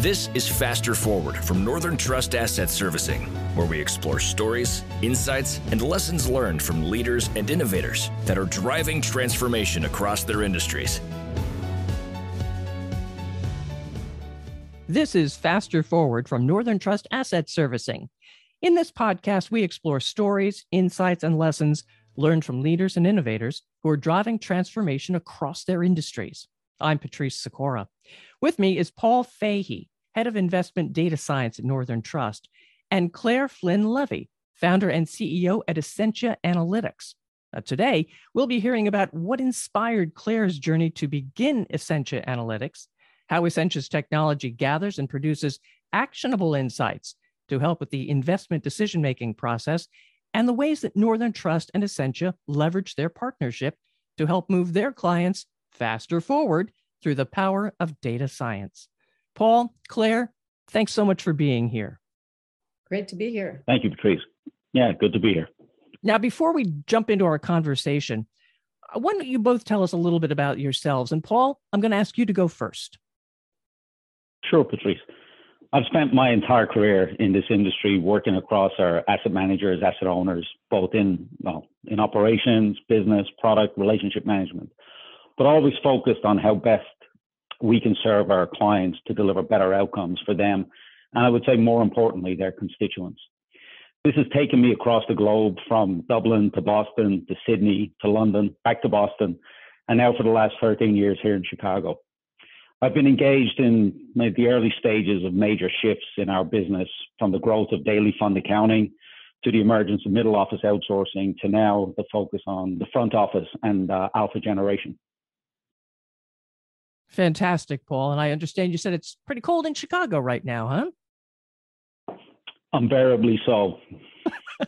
This is Faster Forward from Northern Trust Asset Servicing, where we explore stories, insights, and lessons learned from leaders and innovators that are driving transformation across their industries. This is Faster Forward from Northern Trust Asset Servicing. In this podcast, we explore stories, insights, and lessons learned from leaders and innovators who are driving transformation across their industries. I'm Patrice Sikora. With me is Paul Fahey, Head of Investment Data Science at Northern Trust, and Clare Flynn Levy, founder and CEO at Essentia Analytics. Now, today, we'll be hearing about what inspired Clare's journey to begin Essentia Analytics, how Essentia's technology gathers and produces actionable insights to help with the investment decision making process, and the ways that Northern Trust and Essentia leverage their partnership to help move their clients faster forward through the power of data science. Paul, Clare, thanks so much for being here. Great to be here. Thank you, Patrice. Yeah, good to be here. Now, before we jump into our conversation, uh, why don't you both tell us a little bit about yourselves? And Paul, I'm going to ask you to go first. Sure, Patrice. I've spent my entire career in this industry working across our asset managers, asset owners, both in well, in operations, business, product, relationship management but always focused on how best we can serve our clients to deliver better outcomes for them. And I would say more importantly, their constituents. This has taken me across the globe from Dublin to Boston to Sydney to London, back to Boston, and now for the last 13 years here in Chicago. I've been engaged in the early stages of major shifts in our business from the growth of daily fund accounting to the emergence of middle office outsourcing to now the focus on the front office and uh, alpha generation. Fantastic, Paul. And I understand you said it's pretty cold in Chicago right now, huh? Unbearably so.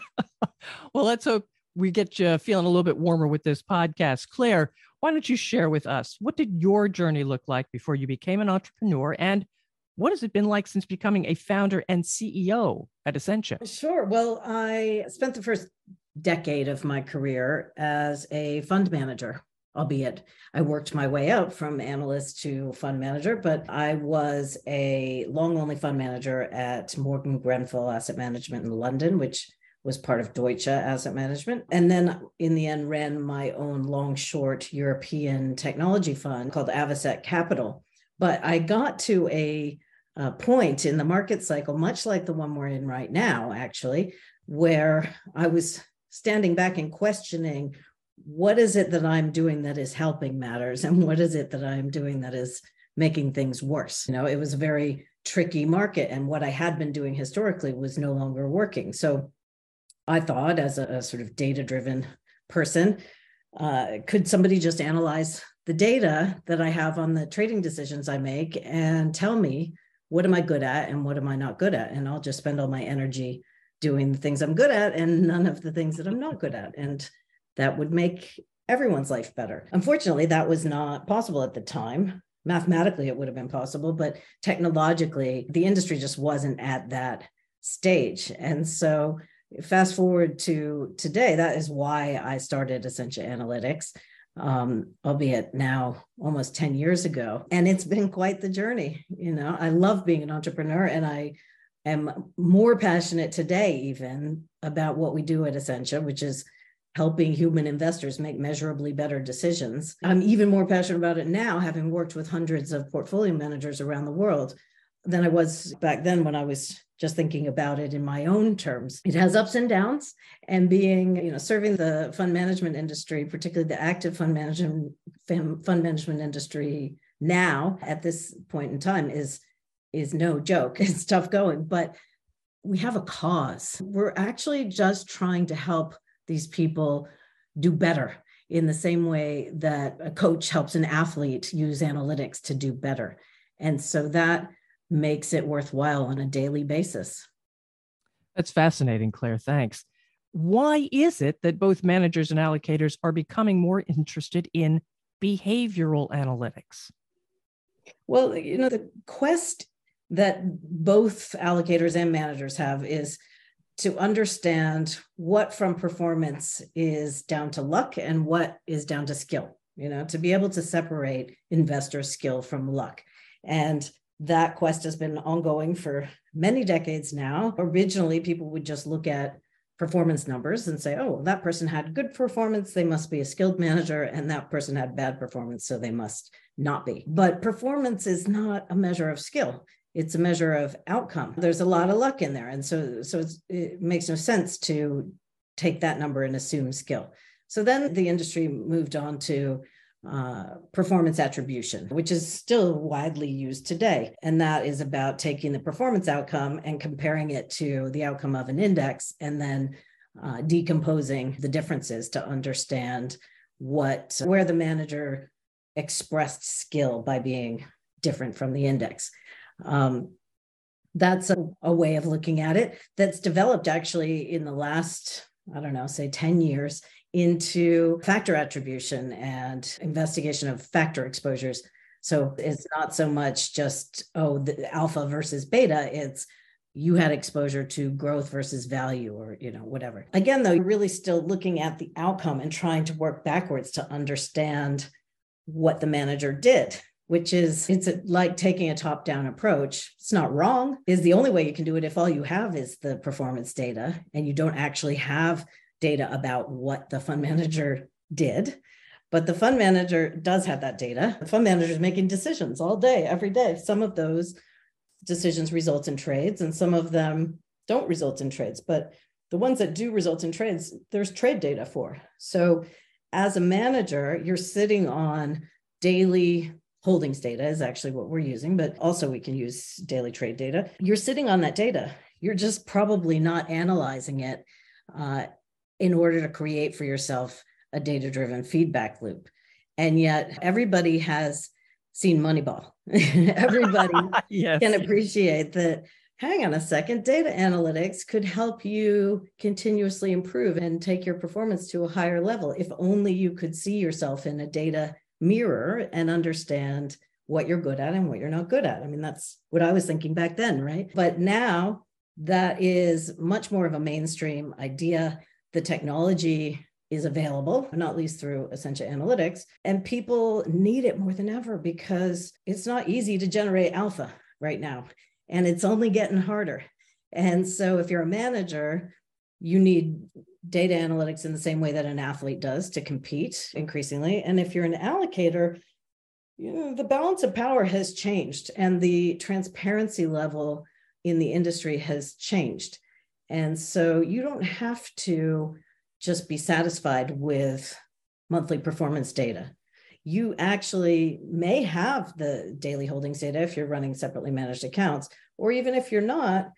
well, let's hope we get you feeling a little bit warmer with this podcast. Clare, why don't you share with us what did your journey look like before you became an entrepreneur and what has it been like since becoming a founder and CEO at Essentia? Sure. Well, I spent the first decade of my career as a fund manager albeit I worked my way up from analyst to fund manager, but I was a long only fund manager at Morgan Grenfell Asset Management in London, which was part of Deutsche Asset Management. And then in the end, ran my own long short European technology fund called Avocet Capital. But I got to a, a point in the market cycle, much like the one we're in right now, actually, where I was standing back and questioning what is it that I'm doing that is helping matters and what is it that I'm doing that is making things worse? You know, it was a very tricky market and what I had been doing historically was no longer working. So I thought as a, a sort of data driven person, uh, could somebody just analyze the data that I have on the trading decisions I make and tell me what am I good at and what am I not good at? And I'll just spend all my energy doing the things I'm good at and none of the things that I'm not good at. And that would make everyone's life better. Unfortunately, that was not possible at the time. Mathematically, it would have been possible, but technologically, the industry just wasn't at that stage. And so, fast forward to today, that is why I started Essentia Analytics, um, albeit now almost 10 years ago. And it's been quite the journey. You know, I love being an entrepreneur and I am more passionate today, even about what we do at Essentia, which is helping human investors make measurably better decisions. I'm even more passionate about it now, having worked with hundreds of portfolio managers around the world than I was back then when I was just thinking about it in my own terms. It has ups and downs, and being, you know, serving the fund management industry, particularly the active fund management fund management industry now at this point in time is is no joke. It's tough going, but we have a cause. We're actually just trying to help these people do better in the same way that a coach helps an athlete use analytics to do better. And so that makes it worthwhile on a daily basis. That's fascinating, Clare. Thanks. Why is it that both managers and allocators are becoming more interested in behavioral analytics? Well, you know, the quest that both allocators and managers have is to understand what from performance is down to luck and what is down to skill you know to be able to separate investor skill from luck and that quest has been ongoing for many decades now. Originally, people would just look at performance numbers and say, oh, that person had good performance, they must be a skilled manager, and that person had bad performance, so they must not be. But performance is not a measure of skill. It's a measure of outcome. There's a lot of luck in there. And so, so it makes no sense to take that number and assume skill. So then the industry moved on to uh, performance attribution, which is still widely used today. And that is about taking the performance outcome and comparing it to the outcome of an index and then uh, decomposing the differences to understand what where the manager expressed skill by being different from the index. Um, that's a, a way of looking at it that's developed actually in the last, I don't know, say 10 years into factor attribution and investigation of factor exposures. So it's not so much just, oh, the alpha versus beta, it's you had exposure to growth versus value or you know whatever again though you're really still looking at the outcome and trying to work backwards to understand what the manager did which is it's like taking a top down approach it's not wrong is the only way you can do it if all you have is the performance data and you don't actually have data about what the fund manager did. But the fund manager does have that data. The fund manager is making decisions all day, every day. Some of those decisions result in trades, and some of them don't result in trades. But the ones that do result in trades, there's trade data for. So as a manager, you're sitting on daily holdings data, is actually what we're using, but also we can use daily trade data. You're sitting on that data. You're just probably not analyzing it uh, in order to create for yourself a data driven feedback loop. And yet, everybody has seen Moneyball. everybody yes. can appreciate that. Hang on a second, data analytics could help you continuously improve and take your performance to a higher level if only you could see yourself in a data mirror and understand what you're good at and what you're not good at. I mean, that's what I was thinking back then, right? But now that is much more of a mainstream idea the technology is available, not least through Essentia Analytics, and people need it more than ever because it's not easy to generate alpha right now, and it's only getting harder. And so, if you're a manager, you need data analytics in the same way that an athlete does to compete increasingly. And if you're an allocator, you know, the balance of power has changed and the transparency level in the industry has changed. And so you don't have to just be satisfied with monthly performance data. You actually may have the daily holdings data if you're running separately managed accounts, or even if you're not,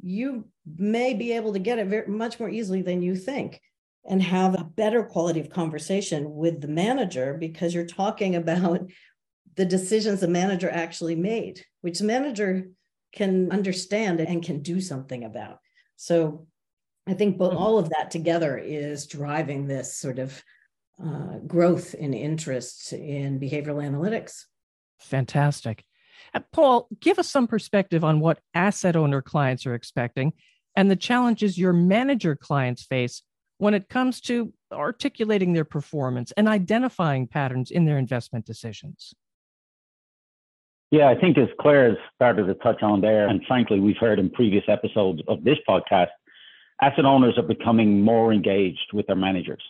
you may be able to get it very, much more easily than you think and have a better quality of conversation with the manager because you're talking about the decisions the manager actually made, which the manager can understand and can do something about. So I think both, mm-hmm. all of that together is driving this sort of uh, growth in interest in behavioral analytics. Fantastic. Uh, Paul, give us some perspective on what asset owner clients are expecting and the challenges your manager clients face when it comes to articulating their performance and identifying patterns in their investment decisions. Yeah, I think as Clare has started to touch on there, and frankly, we've heard in previous episodes of this podcast, asset owners are becoming more engaged with their managers.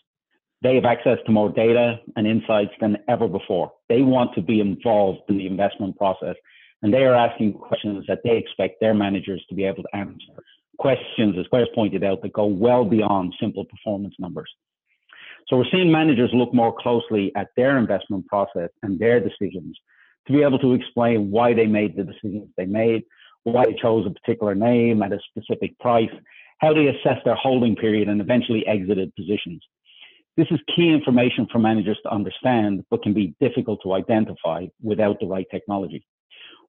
They have access to more data and insights than ever before. They want to be involved in the investment process, and they are asking questions that they expect their managers to be able to answer. Questions, as Clare's pointed out, that go well beyond simple performance numbers. So we're seeing managers look more closely at their investment process and their decisions to be able to explain why they made the decisions they made, why they chose a particular name at a specific price, how they assessed their holding period and eventually exited positions. This is key information for managers to understand, but can be difficult to identify without the right technology.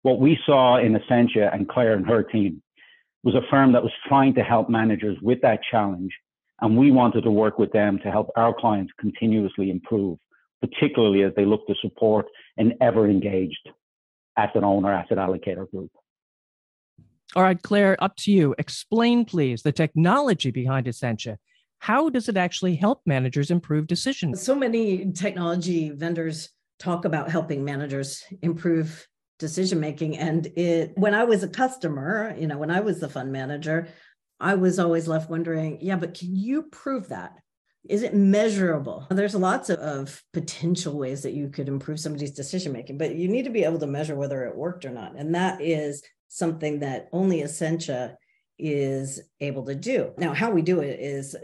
What we saw in Essentia and Clare and her team was a firm that was trying to help managers with that challenge. And we wanted to work with them to help our clients continuously improve particularly as they look to support an ever engaged asset owner, asset allocator group. All right, Clare, up to you. Explain, please, the technology behind Essentia. How does it actually help managers improve decisions? So many technology vendors talk about helping managers improve decision making and it when i was a customer you know when i was the fund manager i was always left wondering yeah but can you prove that is it measurable there's lots of, of potential ways that you could improve somebody's decision making but you need to be able to measure whether it worked or not and that is something that only essentia is able to do now how we do it is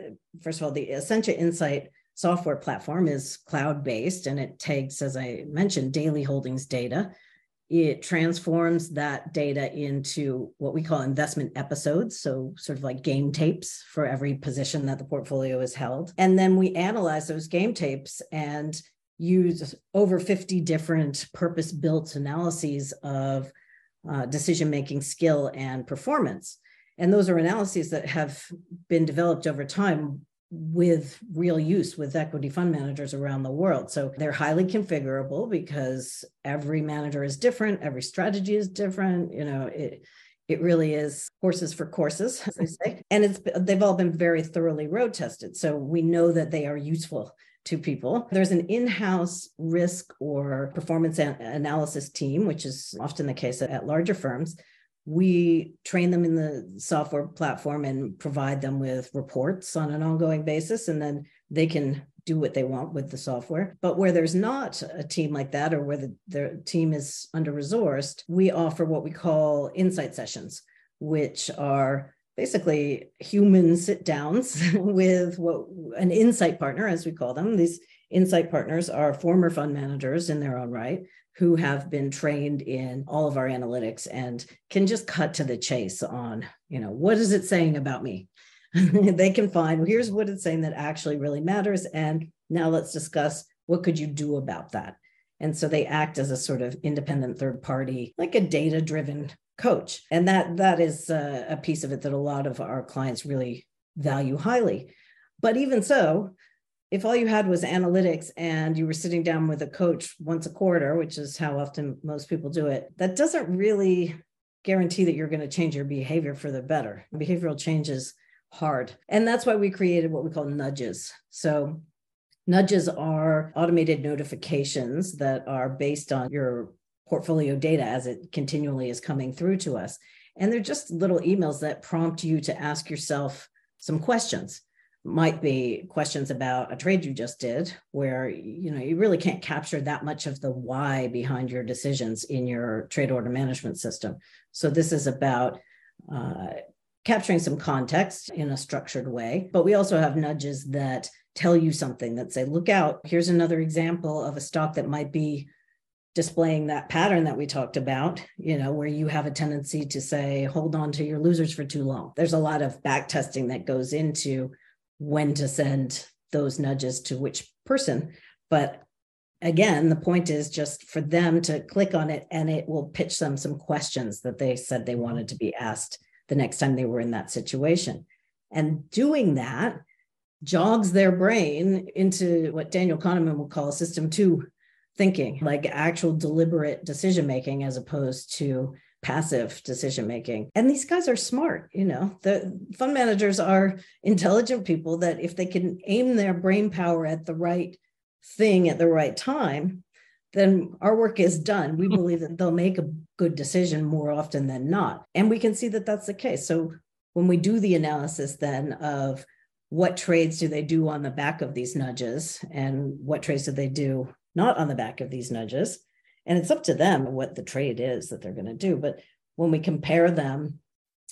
first of all the essentia insight software platform is cloud based and it takes, as I mentioned, daily holdings data. It transforms that data into what we call investment episodes. So, sort of like game tapes for every position that the portfolio is held. And then we analyze those game tapes and use over 50 different purpose built analyses of uh, decision making skill and performance. And those are analyses that have been developed over time with real use with equity fund managers around the world. So they're highly configurable because every manager is different, every strategy is different. You know, it it really is horses for courses, as they say. And it's they've all been very thoroughly road tested. So we know that they are useful to people. There's an in-house risk or performance analysis team, which is often the case at larger firms we train them in the software platform and provide them with reports on an ongoing basis and then they can do what they want with the software. But where there's not a team like that or where the, the team is under resourced we offer what we call insight sessions which are basically human sit downs with what an insight partner as we call them these insight partners are former fund managers in their own right who have been trained in all of our analytics and can just cut to the chase on, you know, what is it saying about me? they can find, well, here's what it's saying that actually really matters. And now let's discuss what could you do about that? And so they act as a sort of independent third party, like a data driven coach. And that that is a, a piece of it that a lot of our clients really value highly. But even so, if all you had was analytics and you were sitting down with a coach once a quarter, which is how often most people do it, that doesn't really guarantee that you're going to change your behavior for the better. Behavioral change is hard. And that's why we created what we call nudges. So, nudges are automated notifications that are based on your portfolio data as it continually is coming through to us. And they're just little emails that prompt you to ask yourself some questions might be questions about a trade you just did where you know you really can't capture that much of the why behind your decisions in your trade order management system so this is about uh, capturing some context in a structured way but we also have nudges that tell you something that say look out here's another example of a stock that might be displaying that pattern that we talked about, you know, where you have a tendency to say, hold on to your losers for too long. There's a lot of back testing that goes into when to send those nudges to which person. But again, the point is just for them to click on it and it will pitch them some questions that they said they wanted to be asked the next time they were in that situation. And doing that jogs their brain into what Daniel Kahneman would call system two thinking, like actual deliberate decision making, as opposed to passive decision making. And these guys are smart, you know. The fund managers are intelligent people that if they can aim their brain power at the right thing at the right time, then our work is done. We believe that they'll make a good decision more often than not. And we can see that that's the case. So when we do the analysis then of what trades do they do on the back of these nudges and what trades do they do not on the back of these nudges, and it's up to them what the trade is that they're going to do. But when we compare them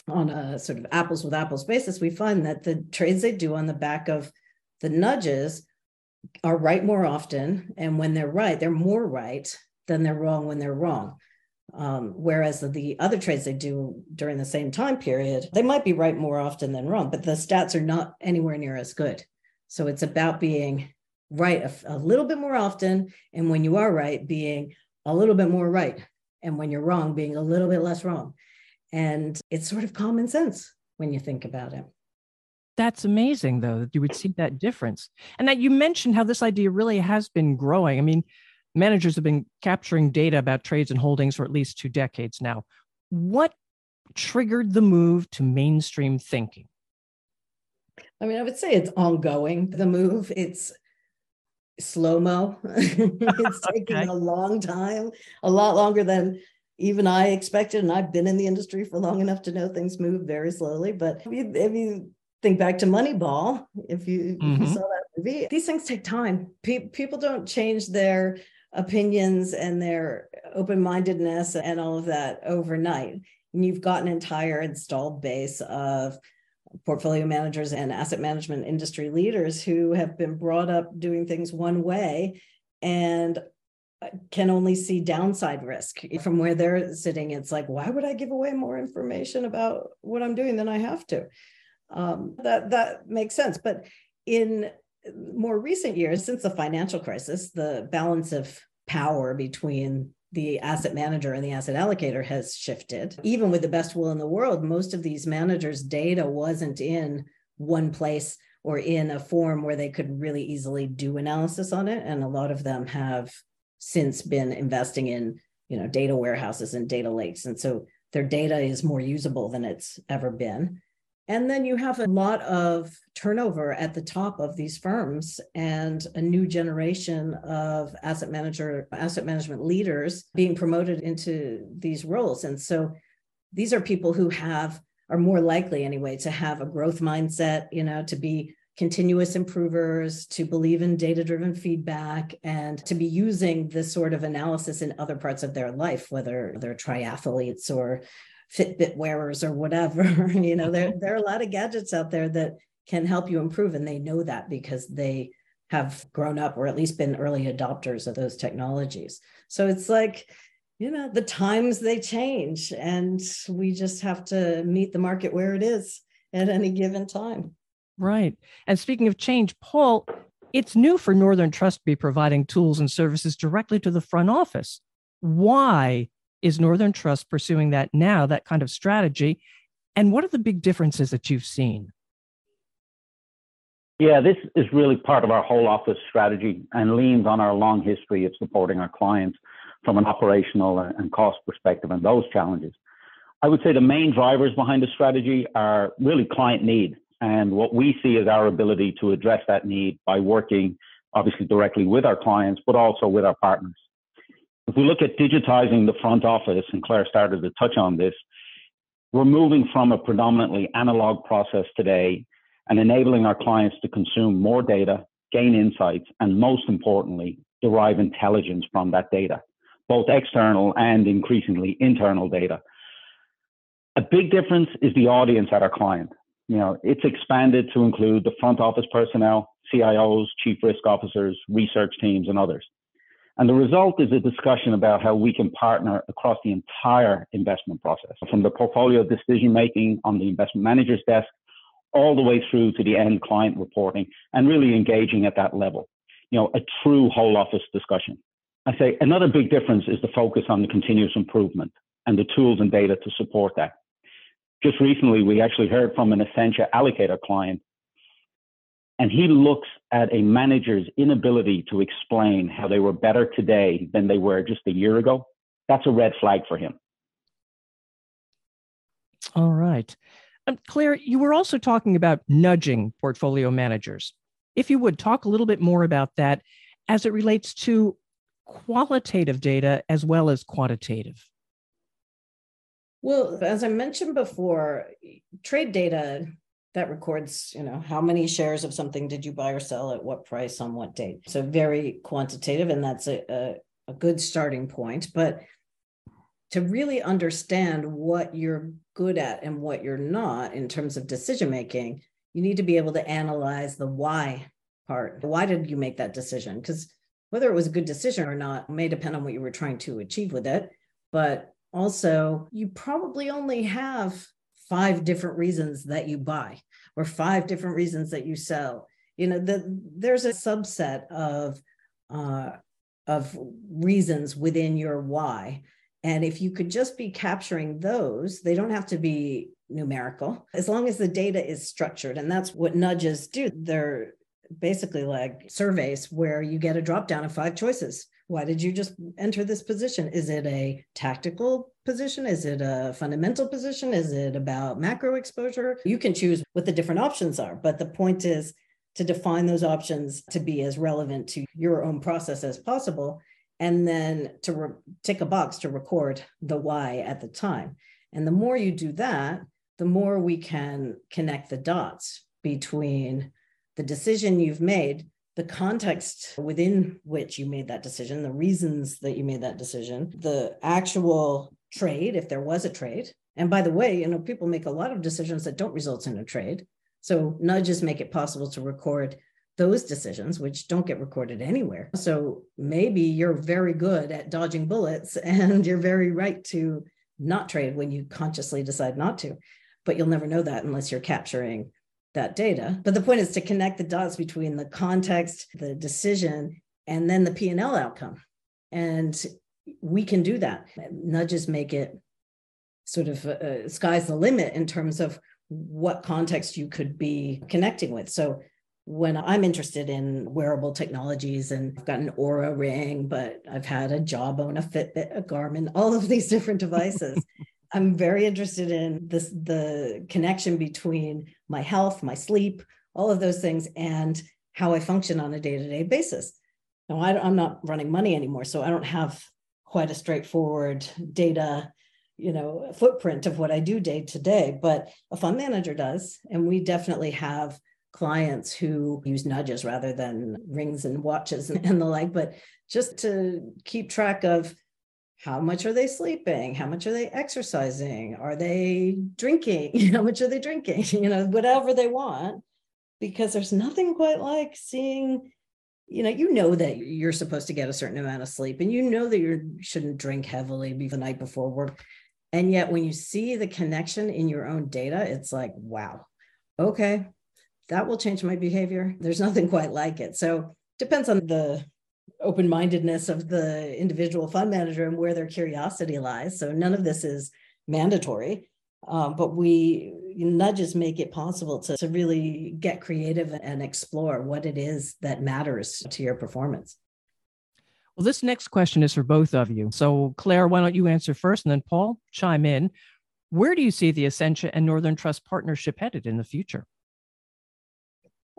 on a sort of apples with apples basis, we find that the trades they do on the back of the nudges are right more often. And when they're right, they're more right than they're wrong when they're wrong. Um, whereas the other trades they do during the same time period, they might be right more often than wrong, but the stats are not anywhere near as good. So it's about being right a, a little bit more often. And when you are right, being a little bit more right. And when you're wrong, being a little bit less wrong. And it's sort of common sense when you think about it. That's amazing, though, that you would see that difference. And that you mentioned how this idea really has been growing. I mean, managers have been capturing data about trades and holdings for at least two decades now. What triggered the move to mainstream thinking? I mean, I would say it's ongoing, the move. It's slow mo. it's taking okay. a long time, a lot longer than even I expected, and I've been in the industry for long enough to know things move very slowly. But if you, if you think back to Moneyball, if you, mm-hmm. if you, mm-hmm. saw that movie, these things take time. Pe- people don't change their opinions and their open mindedness and all of that overnight. And you've got an entire installed base of portfolio managers and asset management industry leaders who have been brought up doing things one way and can only see downside risk from where they're sitting. It's like, why would I give away more information about what I'm doing than I have to? Um, that that makes sense. But in more recent years, since the financial crisis, the balance of power between the asset manager and the asset allocator has shifted. Even with the best will in the world, most of these managers' data wasn't in one place or in a form where they could really easily do analysis on it. And a lot of them have since been investing in, you know, data warehouses and data lakes. And so their data is more usable than it's ever been. And then you have a lot of turnover at the top of these firms and a new generation of asset manager, asset management leaders being promoted into these roles. And so these are people who have are more likely anyway to have a growth mindset, you know, to be continuous improvers, to believe in data driven feedback, and to be using this sort of analysis in other parts of their life, whether they're triathletes or Fitbit wearers or whatever. you know, there, mm-hmm. there are a lot of gadgets out there that can help you improve, and they know that because they have grown up or at least been early adopters of those technologies. So it's like, you know, the times they change, and we just have to meet the market where it is at any given time. Right. And speaking of change, Paul, it's new for Northern Trust to be providing tools and services directly to the front office. Why is Northern Trust pursuing that now, that kind of strategy? And what are the big differences that you've seen? Yeah, this is really part of our whole office strategy and leans on our long history of supporting our clients from an operational and cost perspective and those challenges. I would say the main drivers behind the strategy are really client need and what we see is our ability to address that need by working obviously directly with our clients, but also with our partners. If we look at digitizing the front office, and Clare started to touch on this, we're moving from a predominantly analog process today and enabling our clients to consume more data, gain insights, and most importantly, derive intelligence from that data, both external and increasingly internal data. A big difference is the audience at our client. You know, it's expanded to include the front office personnel, CIOs, chief risk officers, research teams, and others. And the result is a discussion about how we can partner across the entire investment process, from the portfolio decision making on the investment manager's desk, all the way through to the end client reporting, and really engaging at that level. You know, a true whole office discussion. I say another big difference is the focus on the continuous improvement and the tools and data to support that. Just recently, we actually heard from an Essentia allocator client and he looks at a manager's inability to explain how they were better today than they were just a year ago. That's a red flag for him. All right. Um, Clare, you were also talking about nudging portfolio managers. If you would talk a little bit more about that as it relates to qualitative data as well as quantitative. Well, as I mentioned before, trade data that records you know how many shares of something did you buy or sell at what price on what date? So very quantitative and that's a, a, a good starting point. But to really understand what you're good at and what you're not in terms of decision making you need to be able to analyze the why part. Why did you make that decision? Because whether it was a good decision or not may depend on what you were trying to achieve with it. But also you probably only have five different reasons that you buy or five different reasons that you sell. You know the, there's a subset of uh, of reasons within your why. And if you could just be capturing those they don't have to be numerical as long as the data is structured. And that's what nudges do. They're basically like surveys where you get a drop down of five choices. Why did you just enter this position? Is it a tactical position? Is it a fundamental position? Is it about macro exposure? You can choose what the different options are, but the point is to define those options to be as relevant to your own process as possible and then to re- tick a box to record the why at the time. And the more you do that, the more we can connect the dots between the decision you've made, the context within which you made that decision, the reasons that you made that decision, the actual trade, if there was a trade. And by the way, you know, people make a lot of decisions that don't result in a trade. So nudges make it possible to record those decisions, which don't get recorded anywhere. So maybe you're very good at dodging bullets and you're very right to not trade when you consciously decide not to. But you'll never know that unless you're capturing that data. But the point is to connect the dots between the context, the decision, and then the P&L outcome. And we can do that. Nudges make it sort of uh, sky's the limit in terms of what context you could be connecting with. So when I'm interested in wearable technologies and I've got an Oura ring, but I've had a Jawbone, a Fitbit, a Garmin, all of these different devices. I'm very interested in this the connection between my health, my sleep, all of those things, and how I function on a day-to-day basis. Now I, I'm not running money anymore, so I don't have quite a straightforward data you know footprint of what i do day to day but a fund manager does and we definitely have clients who use nudges rather than rings and watches and the like, but just to keep track of how much are they sleeping? How much are they exercising? Are they drinking? How much are they drinking? You know, whatever they want, because there's nothing quite like seeing, you know, you know that you're supposed to get a certain amount of sleep and you know that you shouldn't drink heavily the night before work. And yet when you see the connection in your own data, it's like, wow, okay, that will change my behavior. There's nothing quite like it. So depends on the open mindedness of the individual fund manager and where their curiosity lies. So none of this is mandatory, um, but we nudges make it possible to, to really get creative and explore what it is that matters to your performance. Well, this next question is for both of you. So, Clare, why don't you answer first and then Paul chime in? Where do you see the Essentia and Northern Trust partnership headed in the future?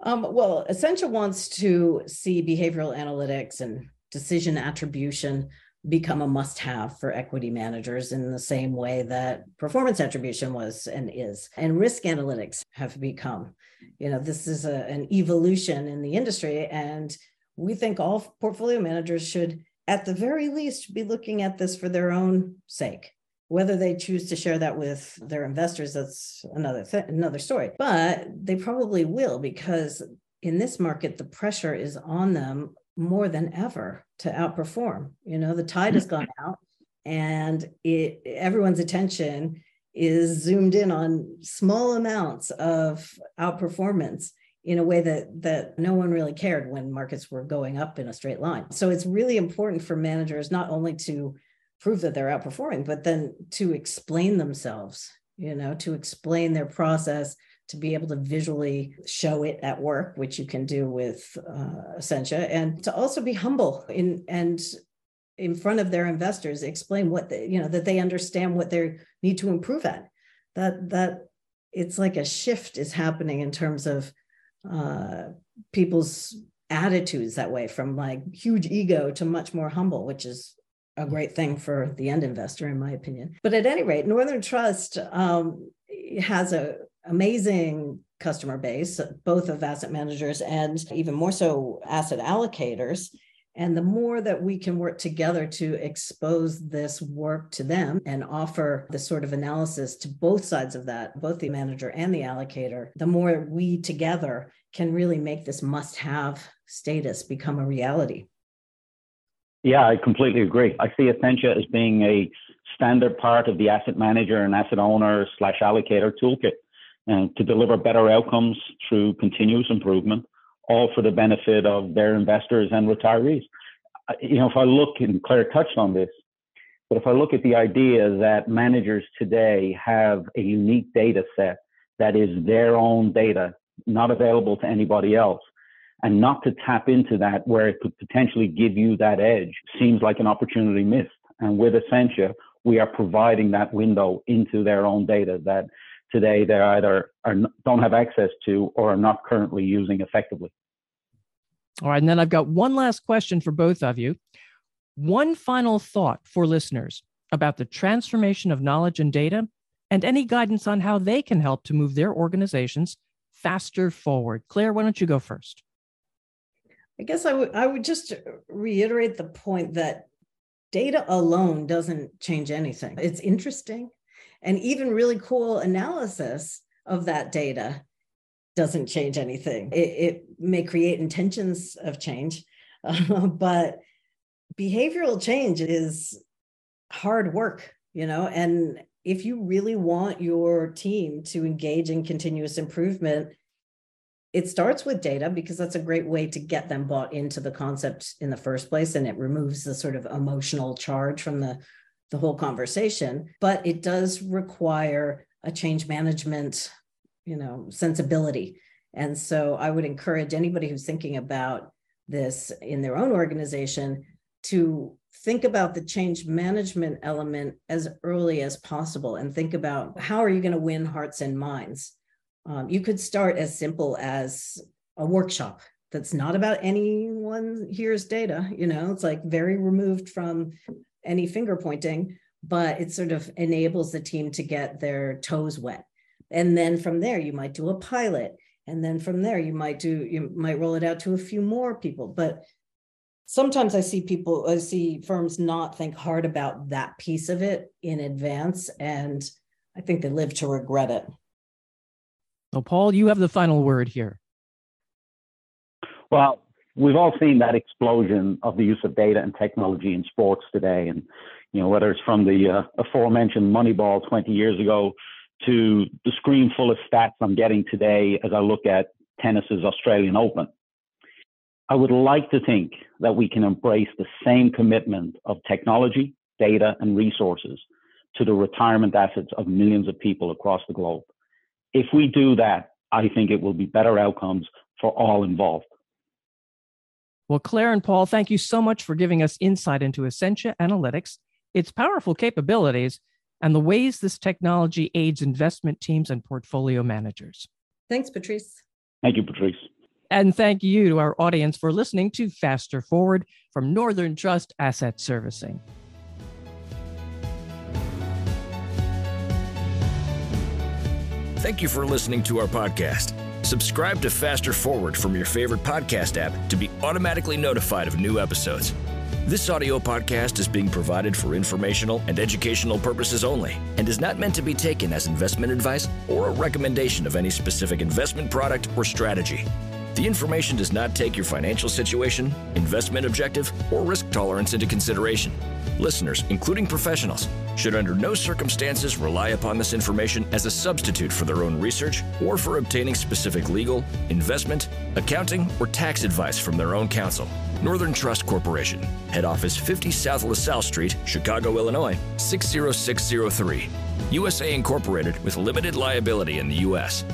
Um, well, Essentia wants to see behavioral analytics and decision attribution become a must have for equity managers in the same way that performance attribution was and is. And risk analytics have become, you know, this is a, an evolution in the industry. And we think all portfolio managers should, at the very least, be looking at this for their own sake. Whether they choose to share that with their investors, that's another th- another story. But they probably will because in this market, the pressure is on them more than ever to outperform. You know, the tide has gone out, and it everyone's attention is zoomed in on small amounts of outperformance in a way that that no one really cared when markets were going up in a straight line. So it's really important for managers not only to prove that they're outperforming, but then to explain themselves, you know, to explain their process, to be able to visually show it at work, which you can do with uh, Essentia, and to also be humble in and in front of their investors, explain what they, you know, that they understand what they need to improve at. That that it's like a shift is happening in terms of uh, people's attitudes that way from like huge ego to much more humble, which is a great thing for the end investor, in my opinion. But at any rate, Northern Trust um, has a amazing customer base, both of asset managers and even more so asset allocators. And the more that we can work together to expose this work to them and offer the sort of analysis to both sides of that, both the manager and the allocator, the more we together can really make this must have status become a reality. Yeah, I completely agree. I see Essentia as being a standard part of the asset manager and asset owner slash allocator toolkit to deliver better outcomes through continuous improvement, all for the benefit of their investors and retirees. You know, if I look, and Clare touched on this, but if I look at the idea that managers today have a unique data set that is their own data, not available to anybody else, and not to tap into that where it could potentially give you that edge seems like an opportunity missed. And with Essentia, we are providing that window into their own data that today they either are, don't have access to or are not currently using effectively. All right. And then I've got one last question for both of you. one final thought for listeners about the transformation of knowledge and data and any guidance on how they can help to move their organizations faster forward. Clare, why don't you go first? I guess I would I would just reiterate the point that data alone doesn't change anything. It's interesting and even really cool analysis of that data doesn't change anything. It, it may create intentions of change, uh, but behavioral change is hard work, you know, and if you really want your team to engage in continuous improvement, it starts with data because that's a great way to get them bought into the concept in the first place and it removes the sort of emotional charge from the the whole conversation but it does require a change management you know sensibility. And so i would encourage anybody who's thinking about this in their own organization to think about the change management element as early as possible and think about how are you going to win hearts and minds. Um, you could start as simple as a workshop that's not about anyone here's data you know it's like very removed from any finger pointing but it sort of enables the team to get their toes wet. And then from there you might do a pilot. And then from there you might do you might roll it out to a few more people. But sometimes i see people i see firms not think hard about that piece of it in advance. And i think they live to regret it. Well, Paul, you have the final word here. Well, we've all seen that explosion of the use of data and technology in sports today, and you know whether it's from the uh, aforementioned Moneyball 20 years ago to the screen full of stats I'm getting today as I look at tennis's Australian Open. I would like to think that we can embrace the same commitment of technology, data, and resources to the retirement assets of millions of people across the globe. If we do that, I think it will be better outcomes for all involved. Well, Clare and Paul, thank you so much for giving us insight into Essentia Analytics, its powerful capabilities, and the ways this technology aids investment teams and portfolio managers. Thanks, Patrice. Thank you, Patrice. And thank you to our audience for listening to Faster Forward from Northern Trust Asset Servicing. Thank you for listening to our podcast. Subscribe to Faster Forward from your favorite podcast app to be automatically notified of new episodes. This audio podcast is being provided for informational and educational purposes only and is not meant to be taken as investment advice or a recommendation of any specific investment product or strategy. The information does not take your financial situation, investment objective, or risk tolerance into consideration. Listeners, including professionals, should under no circumstances rely upon this information as a substitute for their own research or for obtaining specific legal, investment, accounting, or tax advice from their own counsel. Northern Trust Corporation, Head Office 50 South LaSalle Street, Chicago, Illinois 60603. USA Incorporated with limited liability in the U.S.